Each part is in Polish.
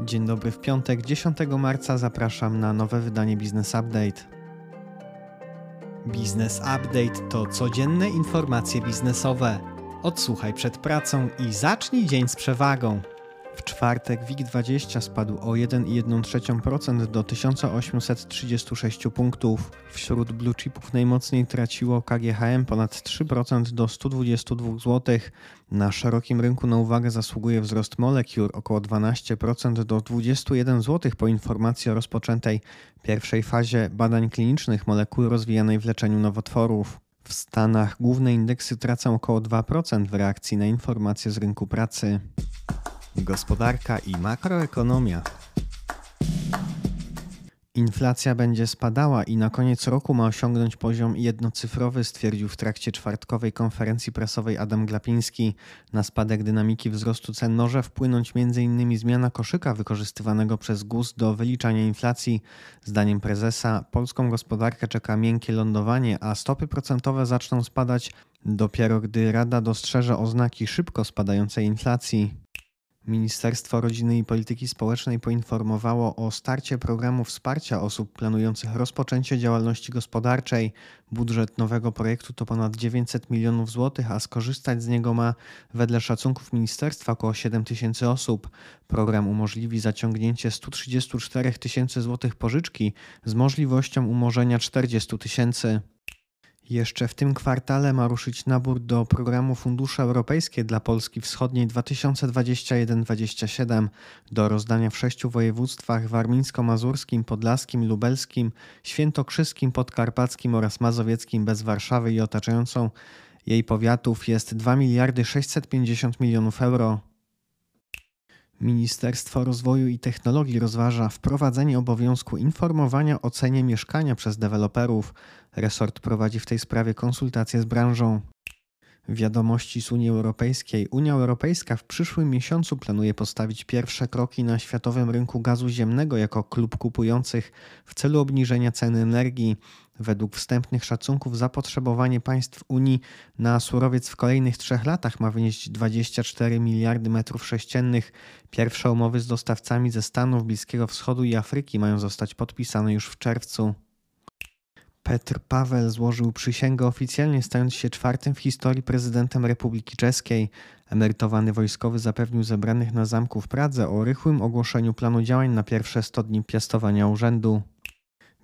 Dzień dobry w piątek, 10 marca zapraszam na nowe wydanie Business Update. Business Update to codzienne informacje biznesowe. Odsłuchaj przed pracą i zacznij dzień z przewagą. Czwartek WIG20 spadł o 1,1% do 1836 punktów. Wśród blue chipów najmocniej traciło KGHM ponad 3% do 122 zł. Na szerokim rynku na uwagę zasługuje wzrost Molecure około 12% do 21 zł po informacji o rozpoczętej pierwszej fazie badań klinicznych molekuł rozwijanej w leczeniu nowotworów. W Stanach główne indeksy tracą około 2% w reakcji na informacje z rynku pracy gospodarka i makroekonomia. Inflacja będzie spadała i na koniec roku ma osiągnąć poziom jednocyfrowy, stwierdził w trakcie czwartkowej konferencji prasowej Adam Glapiński. Na spadek dynamiki wzrostu cen może wpłynąć m.in. zmiana koszyka wykorzystywanego przez GUS do wyliczania inflacji. Zdaniem prezesa polską gospodarkę czeka miękkie lądowanie, a stopy procentowe zaczną spadać dopiero gdy Rada dostrzeże oznaki szybko spadającej inflacji. Ministerstwo Rodziny i Polityki Społecznej poinformowało o starcie programu wsparcia osób planujących rozpoczęcie działalności gospodarczej. Budżet nowego projektu to ponad 900 milionów złotych, a skorzystać z niego ma wedle szacunków ministerstwa około 7 tysięcy osób. Program umożliwi zaciągnięcie 134 tysięcy złotych pożyczki z możliwością umorzenia 40 tysięcy. Jeszcze w tym kwartale ma ruszyć nabór do programu Fundusze Europejskie dla Polski Wschodniej 2021-2027 do rozdania w sześciu województwach warmińsko-mazurskim, podlaskim, lubelskim, świętokrzyskim, podkarpackim oraz mazowieckim bez Warszawy i otaczającą jej powiatów jest 2 miliardy 650 milionów euro. Ministerstwo Rozwoju i Technologii rozważa wprowadzenie obowiązku informowania o cenie mieszkania przez deweloperów. Resort prowadzi w tej sprawie konsultacje z branżą. Wiadomości z Unii Europejskiej. Unia Europejska w przyszłym miesiącu planuje postawić pierwsze kroki na światowym rynku gazu ziemnego jako klub kupujących w celu obniżenia ceny energii. Według wstępnych szacunków zapotrzebowanie państw Unii na surowiec w kolejnych trzech latach ma wynieść 24 miliardy metrów sześciennych. Pierwsze umowy z dostawcami ze Stanów, Bliskiego Wschodu i Afryki mają zostać podpisane już w czerwcu. Petr Paweł złożył przysięgę oficjalnie, stając się czwartym w historii prezydentem Republiki Czeskiej. Emerytowany wojskowy zapewnił zebranych na zamku w Pradze o rychłym ogłoszeniu planu działań na pierwsze 100 dni piastowania urzędu.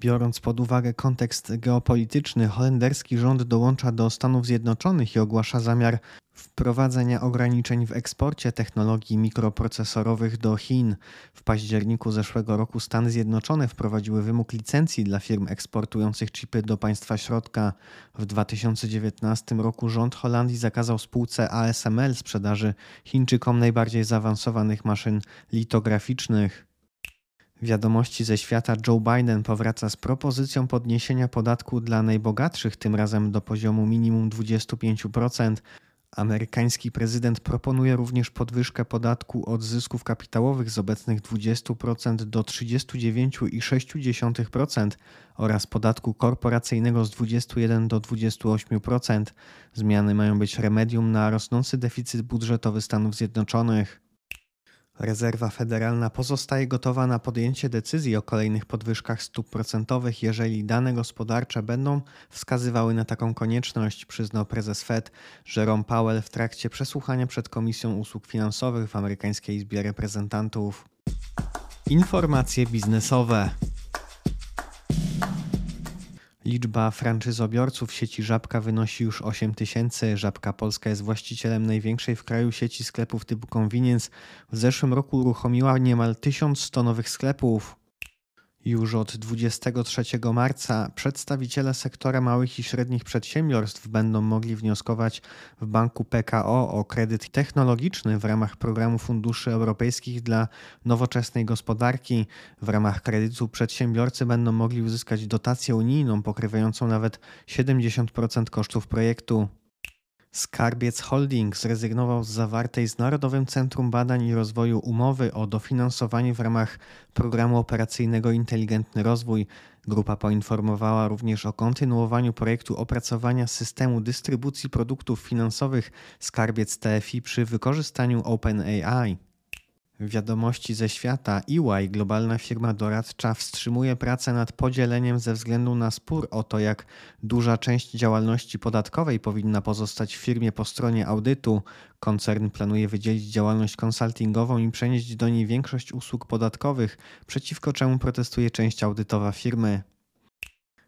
Biorąc pod uwagę kontekst geopolityczny, holenderski rząd dołącza do Stanów Zjednoczonych i ogłasza zamiar wprowadzenia ograniczeń w eksporcie technologii mikroprocesorowych do Chin. W październiku zeszłego roku Stany Zjednoczone wprowadziły wymóg licencji dla firm eksportujących chipy do państwa środka. W 2019 roku rząd Holandii zakazał spółce ASML sprzedaży Chińczykom najbardziej zaawansowanych maszyn litograficznych. Wiadomości ze świata Joe Biden powraca z propozycją podniesienia podatku dla najbogatszych, tym razem do poziomu minimum 25%. Amerykański prezydent proponuje również podwyżkę podatku od zysków kapitałowych z obecnych 20% do 39,6% oraz podatku korporacyjnego z 21 do 28%. Zmiany mają być remedium na rosnący deficyt budżetowy Stanów Zjednoczonych. Rezerwa Federalna pozostaje gotowa na podjęcie decyzji o kolejnych podwyżkach stóp procentowych, jeżeli dane gospodarcze będą wskazywały na taką konieczność, przyznał prezes Fed Jerome Powell w trakcie przesłuchania przed Komisją Usług Finansowych w amerykańskiej Izbie Reprezentantów. Informacje biznesowe. Liczba franczyzobiorców sieci Żabka wynosi już 8 tysięcy. Żabka Polska jest właścicielem największej w kraju sieci sklepów typu convenience. W zeszłym roku uruchomiła niemal 1100 nowych sklepów. Już od 23 marca przedstawiciele sektora małych i średnich przedsiębiorstw będą mogli wnioskować w banku PKO o kredyt technologiczny w ramach programu funduszy europejskich dla nowoczesnej gospodarki. W ramach kredytu przedsiębiorcy będą mogli uzyskać dotację unijną pokrywającą nawet 70% kosztów projektu. Skarbiec Holding zrezygnował z zawartej z Narodowym Centrum Badań i Rozwoju umowy o dofinansowanie w ramach programu operacyjnego Inteligentny Rozwój. Grupa poinformowała również o kontynuowaniu projektu opracowania systemu dystrybucji produktów finansowych Skarbiec TFI przy wykorzystaniu OpenAI. Wiadomości ze świata EY, globalna firma doradcza, wstrzymuje pracę nad podzieleniem ze względu na spór o to, jak duża część działalności podatkowej powinna pozostać w firmie po stronie audytu. Koncern planuje wydzielić działalność konsultingową i przenieść do niej większość usług podatkowych, przeciwko czemu protestuje część audytowa firmy.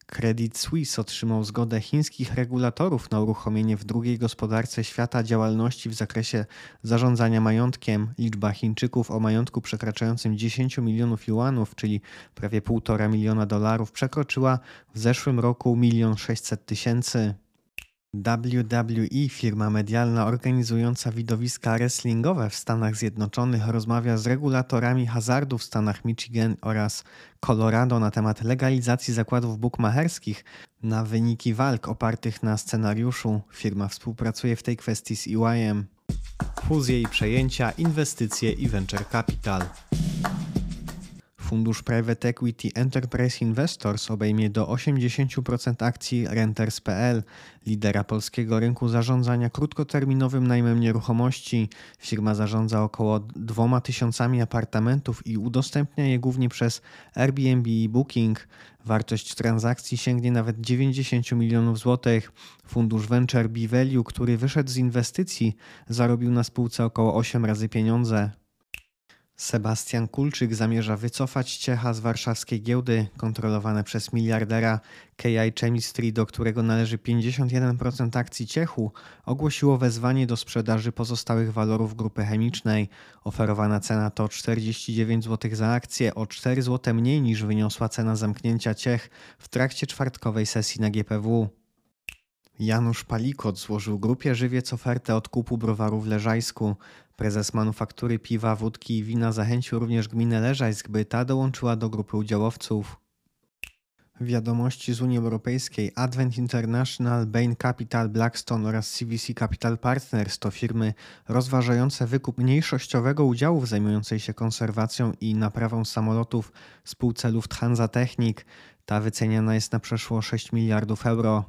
Credit Suisse otrzymał zgodę chińskich regulatorów na uruchomienie w drugiej gospodarce świata działalności w zakresie zarządzania majątkiem. Liczba Chińczyków o majątku przekraczającym 10 milionów juanów, czyli prawie 1,5 miliona dolarów, przekroczyła w zeszłym roku 1 600 tysięcy. WWE, firma medialna organizująca widowiska wrestlingowe w Stanach Zjednoczonych, rozmawia z regulatorami hazardu w stanach Michigan oraz Colorado na temat legalizacji zakładów bukmacherskich na wyniki walk opartych na scenariuszu. Firma współpracuje w tej kwestii z EYM. Fuzje i przejęcia, inwestycje i venture capital. Fundusz Private Equity Enterprise Investors obejmie do 80% akcji Renters.pl, lidera polskiego rynku zarządzania krótkoterminowym najmem nieruchomości. Firma zarządza około dwoma tysiącami apartamentów i udostępnia je głównie przez Airbnb i Booking. Wartość transakcji sięgnie nawet 90 milionów złotych. Fundusz Venture B-Value, który wyszedł z inwestycji, zarobił na spółce około 8 razy pieniądze. Sebastian Kulczyk zamierza wycofać Ciecha z warszawskiej giełdy, kontrolowane przez miliardera KI Chemistry, do którego należy 51% akcji Ciechu, ogłosiło wezwanie do sprzedaży pozostałych walorów grupy chemicznej. Oferowana cena to 49 zł za akcję, o 4 zł mniej niż wyniosła cena zamknięcia Ciech w trakcie czwartkowej sesji na GPW. Janusz Palikot złożył grupie Żywiec ofertę odkupu browaru w Leżajsku. Prezes manufaktury piwa, wódki i wina zachęcił również gminę Leżajsk, by ta dołączyła do grupy udziałowców. Wiadomości z Unii Europejskiej Advent International, Bain Capital, Blackstone oraz CVC Capital Partners to firmy rozważające wykup mniejszościowego udziału w zajmującej się konserwacją i naprawą samolotów spółce Lufthansa Technik. Ta wyceniana jest na przeszło 6 miliardów euro.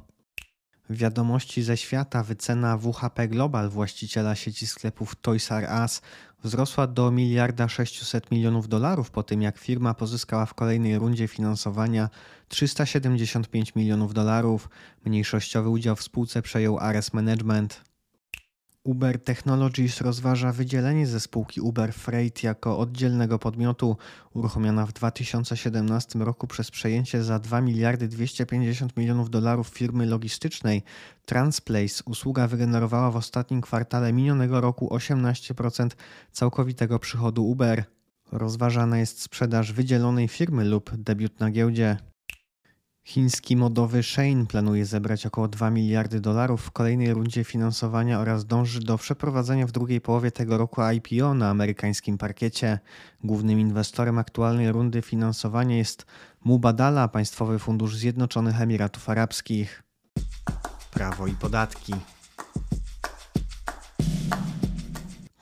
Wiadomości ze świata wycena WHP Global, właściciela sieci sklepów Toys R Us, wzrosła do miliarda 600 milionów dolarów po tym, jak firma pozyskała w kolejnej rundzie finansowania 375 milionów dolarów. Mniejszościowy udział w spółce przejął Ares Management. Uber Technologies rozważa wydzielenie ze spółki Uber Freight jako oddzielnego podmiotu, uruchomiona w 2017 roku przez przejęcie za 2 miliardy 250 milionów dolarów firmy logistycznej Transplace. Usługa wygenerowała w ostatnim kwartale minionego roku 18% całkowitego przychodu Uber. Rozważana jest sprzedaż wydzielonej firmy lub debiut na giełdzie. Chiński modowy Shein planuje zebrać około 2 miliardy dolarów w kolejnej rundzie finansowania oraz dąży do przeprowadzenia w drugiej połowie tego roku IPO na amerykańskim parkiecie. Głównym inwestorem aktualnej rundy finansowania jest Mubadala, państwowy fundusz Zjednoczonych Emiratów Arabskich. Prawo i podatki.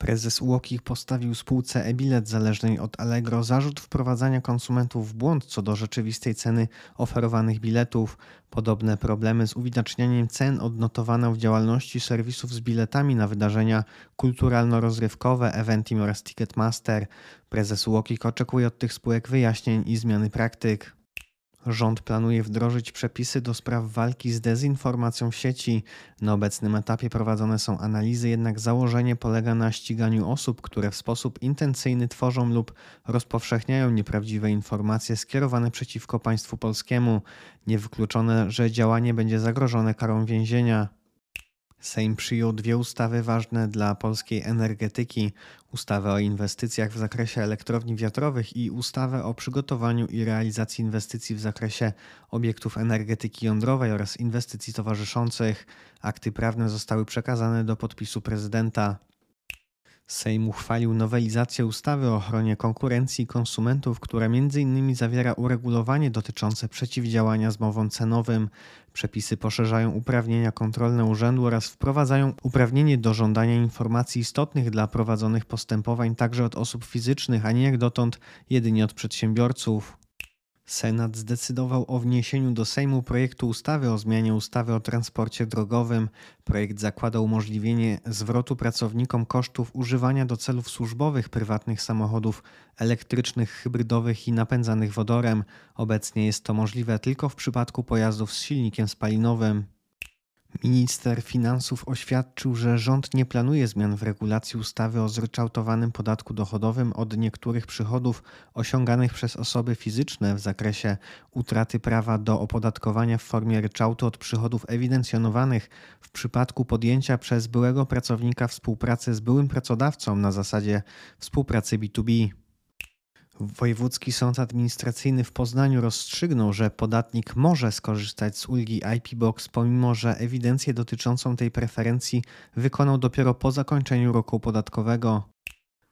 Prezes UOKiK postawił spółce e-bilet zależnej od Allegro zarzut wprowadzania konsumentów w błąd co do rzeczywistej ceny oferowanych biletów. Podobne problemy z uwidacznianiem cen odnotowano w działalności serwisów z biletami na wydarzenia kulturalno-rozrywkowe, Eventim oraz Ticketmaster. Prezes UOKiK oczekuje od tych spółek wyjaśnień i zmiany praktyk. Rząd planuje wdrożyć przepisy do spraw walki z dezinformacją w sieci. Na obecnym etapie prowadzone są analizy, jednak założenie polega na ściganiu osób, które w sposób intencyjny tworzą lub rozpowszechniają nieprawdziwe informacje skierowane przeciwko państwu polskiemu. Niewykluczone, że działanie będzie zagrożone karą więzienia. Sejm przyjął dwie ustawy ważne dla polskiej energetyki: ustawę o inwestycjach w zakresie elektrowni wiatrowych i ustawę o przygotowaniu i realizacji inwestycji w zakresie obiektów energetyki jądrowej oraz inwestycji towarzyszących. Akty prawne zostały przekazane do podpisu prezydenta. Sejm uchwalił nowelizację ustawy o ochronie konkurencji i konsumentów, która m.in. zawiera uregulowanie dotyczące przeciwdziałania zmowom cenowym. Przepisy poszerzają uprawnienia kontrolne urzędu oraz wprowadzają uprawnienie do żądania informacji istotnych dla prowadzonych postępowań także od osób fizycznych, a nie jak dotąd jedynie od przedsiębiorców. Senat zdecydował o wniesieniu do Sejmu projektu ustawy o zmianie ustawy o transporcie drogowym. Projekt zakłada umożliwienie zwrotu pracownikom kosztów używania do celów służbowych prywatnych samochodów elektrycznych, hybrydowych i napędzanych wodorem. Obecnie jest to możliwe tylko w przypadku pojazdów z silnikiem spalinowym. Minister finansów oświadczył, że rząd nie planuje zmian w regulacji ustawy o zryczałtowanym podatku dochodowym od niektórych przychodów osiąganych przez osoby fizyczne w zakresie utraty prawa do opodatkowania w formie ryczałtu od przychodów ewidencjonowanych w przypadku podjęcia przez byłego pracownika współpracy z byłym pracodawcą na zasadzie współpracy B2B. Wojewódzki Sąd Administracyjny w Poznaniu rozstrzygnął, że podatnik może skorzystać z ulgi IP Box, pomimo że ewidencję dotyczącą tej preferencji wykonał dopiero po zakończeniu roku podatkowego.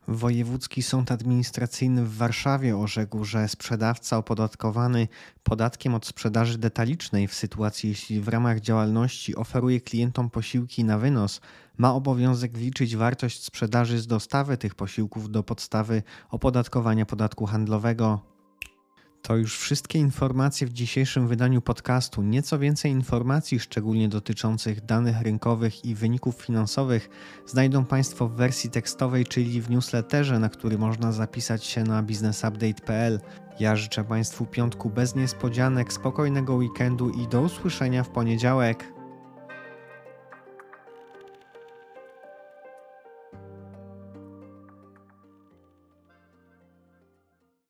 Wojewódzki Sąd Administracyjny w Warszawie orzekł, że sprzedawca opodatkowany podatkiem od sprzedaży detalicznej w sytuacji, jeśli w ramach działalności oferuje klientom posiłki na wynos, ma obowiązek wliczyć wartość sprzedaży z dostawy tych posiłków do podstawy opodatkowania podatku handlowego. To już wszystkie informacje w dzisiejszym wydaniu podcastu. Nieco więcej informacji, szczególnie dotyczących danych rynkowych i wyników finansowych, znajdą Państwo w wersji tekstowej, czyli w newsletterze, na który można zapisać się na businessupdate.pl. Ja życzę Państwu piątku bez niespodzianek, spokojnego weekendu i do usłyszenia w poniedziałek.